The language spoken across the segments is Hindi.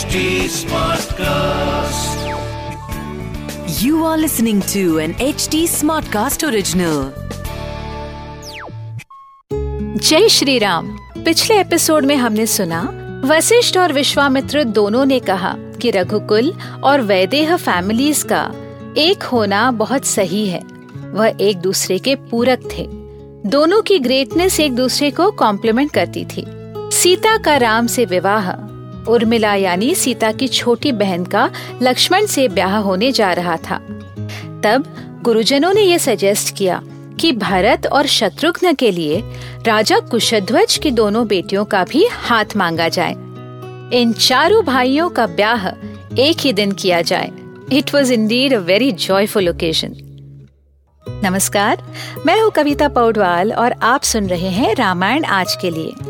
HD Smartcast. You are listening to an HD Smartcast original. जय श्री राम पिछले एपिसोड में हमने सुना, वशिष्ठ और विश्वामित्र दोनों ने कहा कि रघुकुल और वैदेह फैमिलीज़ का एक होना बहुत सही है वह एक दूसरे के पूरक थे दोनों की ग्रेटनेस एक दूसरे को कॉम्प्लीमेंट करती थी सीता का राम से विवाह उर्मिला यानी सीता की छोटी बहन का लक्ष्मण से ब्याह होने जा रहा था। तब गुरुजनों ने यह सजेस्ट किया कि भरत और शत्रुघ्न के लिए राजा कुशध्वज की दोनों बेटियों का भी हाथ मांगा जाए। इन चारों भाइयों का ब्याह एक ही दिन किया जाए। It was indeed a very joyful occasion नमस्कार, मैं हूँ कविता पौडवाल और आप सुन रहे हैं रामायण आज के लिए।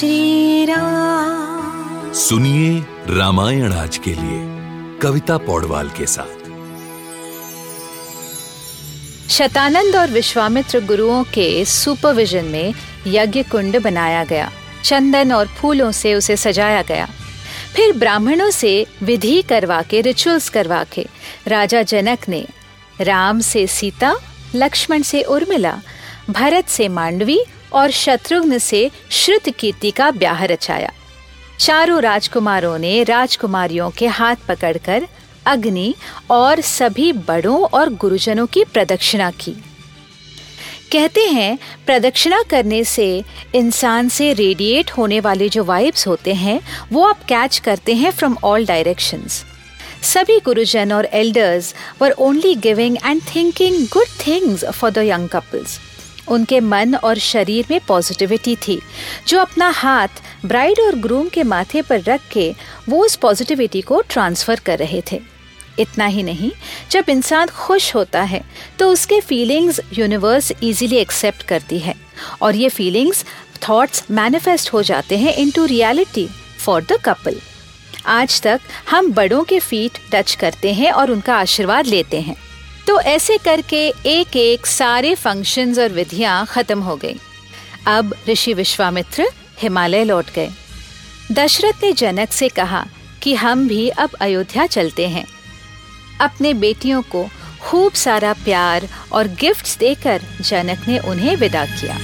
श्री राम सुनिए रामायण आज के लिए कविता पौडवाल के साथ। शतानंद और विश्वामित्र गुरुओं के सुपरविजन में यज्ञ कुंड बनाया गया। चंदन और फूलों से उसे सजाया गया। फिर ब्राह्मणों से विधि करवा के रिचुअल्स करवा के राजा जनक ने राम से सीता लक्ष्मण से उर्मिला भरत से मांडवी और शत्रुघ्न से श्रुत कीर्ति का ब्याह रचाया। चारों राजकुमारों ने राजकुमारियों के हाथ पकड़कर अग्नि और सभी बड़ों और गुरुजनों की प्रदक्षिणा की। कहते हैं, प्रदक्षिणा करने से इंसान से रेडिएट होने वाले जो वाइब्स होते हैं, वो आप कैच करते हैं फ्रॉम ऑल डायरेक्शंस सभी गुरुजन और elders were only giving and thinking good things for the young couples उनके मन और शरीर में पॉजिटिविटी थी। जो अपना हाथ ब्राइड और ग्रूम के माथे पर रख के वो उस पॉजिटिविटी को ट्रांसफ़र कर रहे थे। इतना ही नहीं, जब इंसान खुश होता है तो उसके फीलिंग्स यूनिवर्स इजीली एक्सेप्ट करती है और ये फीलिंग्स थॉट्स मैनिफेस्ट हो जाते हैं into reality for the couple आज तक हम बड़ों के फीट टच करते हैं और उनका आशीर्वाद लेते हैं। तो ऐसे करके एक एक सारे फ़ंक्शंस और विधियाँ खत्म हो गई। अब ऋषि विश्वामित्र हिमालय लौट गए। दशरथ ने जनक से कहा कि हम भी अब अयोध्या चलते हैं। अपने बेटियों को खूब सारा प्यार और गिफ्ट्स देकर जनक ने उन्हें विदा किया।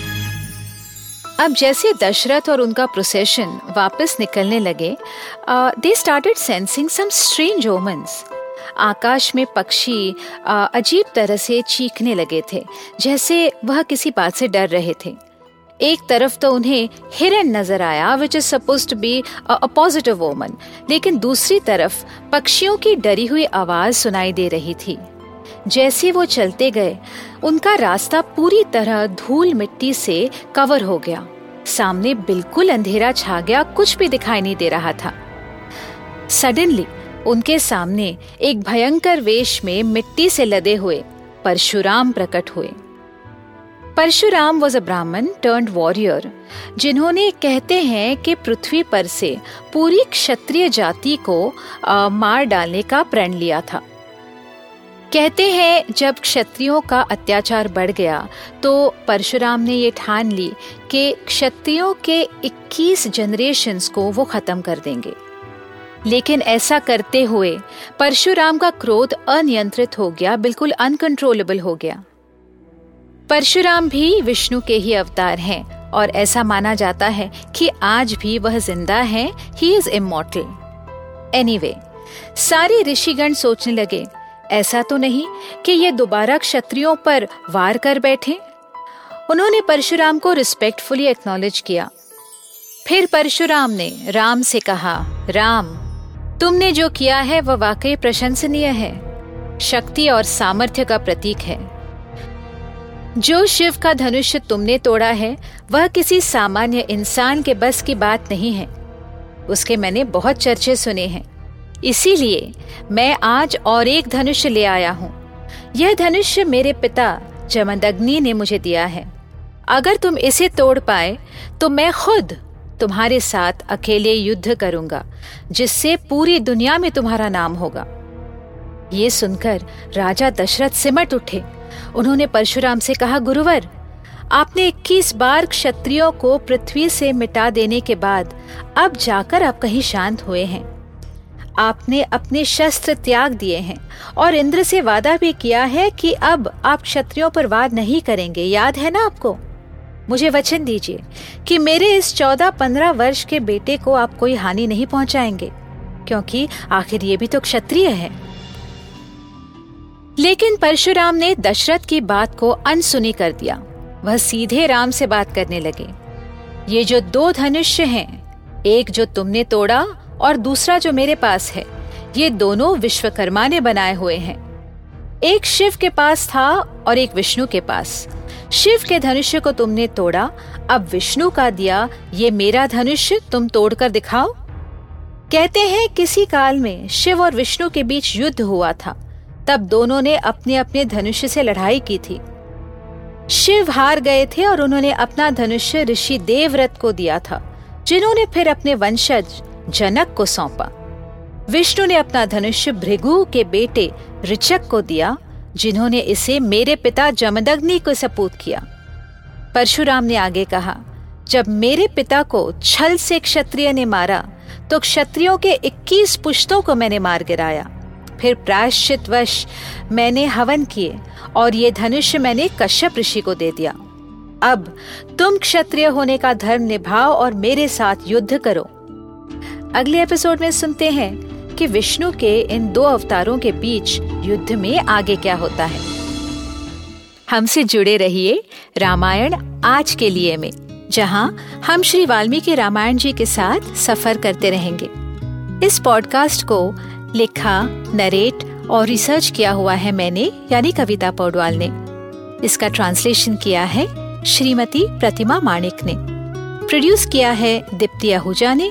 अब जैसे दशरथ और उनका प्रोसेशन वापस निकलने लगे they started sensing some strange omens आकाश में पक्षी अजीब तरह से चीखने लगे थे, जैसे वह किसी बात से डर रहे थे। एक तरफ़ तो उन्हें हिरन नज़र आया which is supposed to be a positive omen लेकिन दूसरी तरफ़ पक्षियों की डरी हुई आवाज़ सुनाई दे रही थी। जैसे वो चलते गए, उनका रास्ता पूरी तरह धूल मिट्टी से कवर हो गया। सामने बिल्कुल अंधेरा छा गया, कुछ भी दिखाई नहीं दे रहा था। सडनली उनके सामने एक भयंकर वेश में मिट्टी से लदे हुए परशुराम प्रकट हुए। परशुराम वॉज़ अ ब्राह्मण टर्न्ड वॉरियर जिन्होंने कहते हैं कि पृथ्वी पर से पूरी क्षत्रिय जाति को आ, मार डालने का प्रण लिया था। कहते हैं जब क्षत्रियों का अत्याचार बढ़ गया तो परशुराम ने ये ठान ली कि क्षत्रियों के 21 जनरेशन्स को वो खत्म कर देंगे। लेकिन ऐसा करते हुए परशुराम का क्रोध अनियंत्रित हो गया, बिल्कुल अनकंट्रोलेबल हो गया। परशुराम भी विष्णु के ही अवतार हैं और ऐसा माना जाता है कि आज भी वह ज़िंदा है ही इज़ इमोर्टल एनीवे सारे ऋषिगण सोचने लगे, ऐसा तो नहीं कि ये दोबारा क्षत्रियों पर वार कर बैठे। उन्होंने परशुराम को रिस्पेक्टफुली एक्नॉलेज किया। फिर परशुराम ने राम से कहा, राम तुमने जो किया है, वह वाकई प्रशंसनीय है। शक्ति और सामर्थ्य का प्रतीक है। जो शिव का धनुष तुमने तोड़ा है, वह किसी सामान्य इंसान के बस की बात नहीं है। उसके मैंने बहुत चर्चे सुने हैं। इसीलिए मैं आज और एक धनुष ले आया हूँ। यह धनुष मेरे पिता जमदग्नि ने मुझे दिया है। अगर तुम इसे तोड़ पाए तो मैं खुद तुम्हारे साथ अकेले युद्ध करूँगा, जिससे पूरी दुनिया में तुम्हारा नाम होगा। ये सुनकर राजा दशरथ सिमट उठे। उन्होंने परशुराम से कहा, गुरुवर, आपने 21 बार क्षत्रियों को पृथ्वी से मिटा देने के बाद अब जाकर आप कहीं शांत हुए हैं। आपने अपने शस्त्र त्याग दिए हैं और इंद्र से वादा भी किया है कि अब आप क्षत्रियों पर वार नहीं करेंगे। याद है ना आपको? मुझे वचन दीजिए कि मेरे इस चौदह पंद्रह वर्ष के बेटे को आप कोई हानि नहीं पहुंचाएँगे, क्योंकि आखिर ये भी तो क्षत्रिय है। लेकिन परशुराम ने दशरथ की बात को अनसुनी कर दिया। वह सीधे राम से बात करने लगे। ये जो दो धनुष्य हैं, एक जो तुमने तोड़ा और दूसरा जो मेरे पास है, ये दोनों विश्वकर्मा ने बनाए हुए हैं। एक शिव के पास था और एक विष्णु के पास। शिव के धनुष्य को तुमने तोड़ा, अब विष्णु का दिया, ये मेरा धनुष्य तुम तोड़कर दिखाओ। कहते हैं, किसी काल में शिव और विष्णु के बीच युद्ध हुआ था। तब दोनों ने अपने अपने धनुष्य से लड़ाई की थी। शिव हार गए थे और उन्होंने अपना धनुष्य ऋषि देवव्रत को दिया था, जिन्होंने फिर अपने वंशज जनक को सौंपा। विष्णु ने अपना धनुष्य भृगु के बेटे ऋचक को दिया जिन्होंने इसे मेरे पिता जमदग्नि को सपूत किया। परशुराम ने आगे कहा, जब मेरे पिता को छल से क्षत्रिय ने मारा तो क्षत्रियों के 21 पुश्तों को मैंने मार गिराया। फिर प्रायश्चित वश मैंने हवन किए और ये धनुष मैंने कश्यप ऋषि को दे दिया। अब तुम क्षत्रिय होने का धर्म निभाओ और मेरे साथ युद्ध करो। अगले एपिसोड में सुनते हैं कि विष्णु के इन दो अवतारों के बीच युद्ध में आगे क्या होता है। हमसे जुड़े रहिए रामायण आज के लिए में, जहाँ हम श्री वाल्मीकि रामायण जी के साथ सफ़र करते रहेंगे। इस पॉडकास्ट को लिखा, नरेट और रिसर्च किया हुआ है मैंने, यानी कविता पौडवाल ने। इसका ट्रांसलेशन किया है श्रीमती प्रतिमा माणिक ने। प्रोड्यूस किया है दीप्ति आहूजा ने।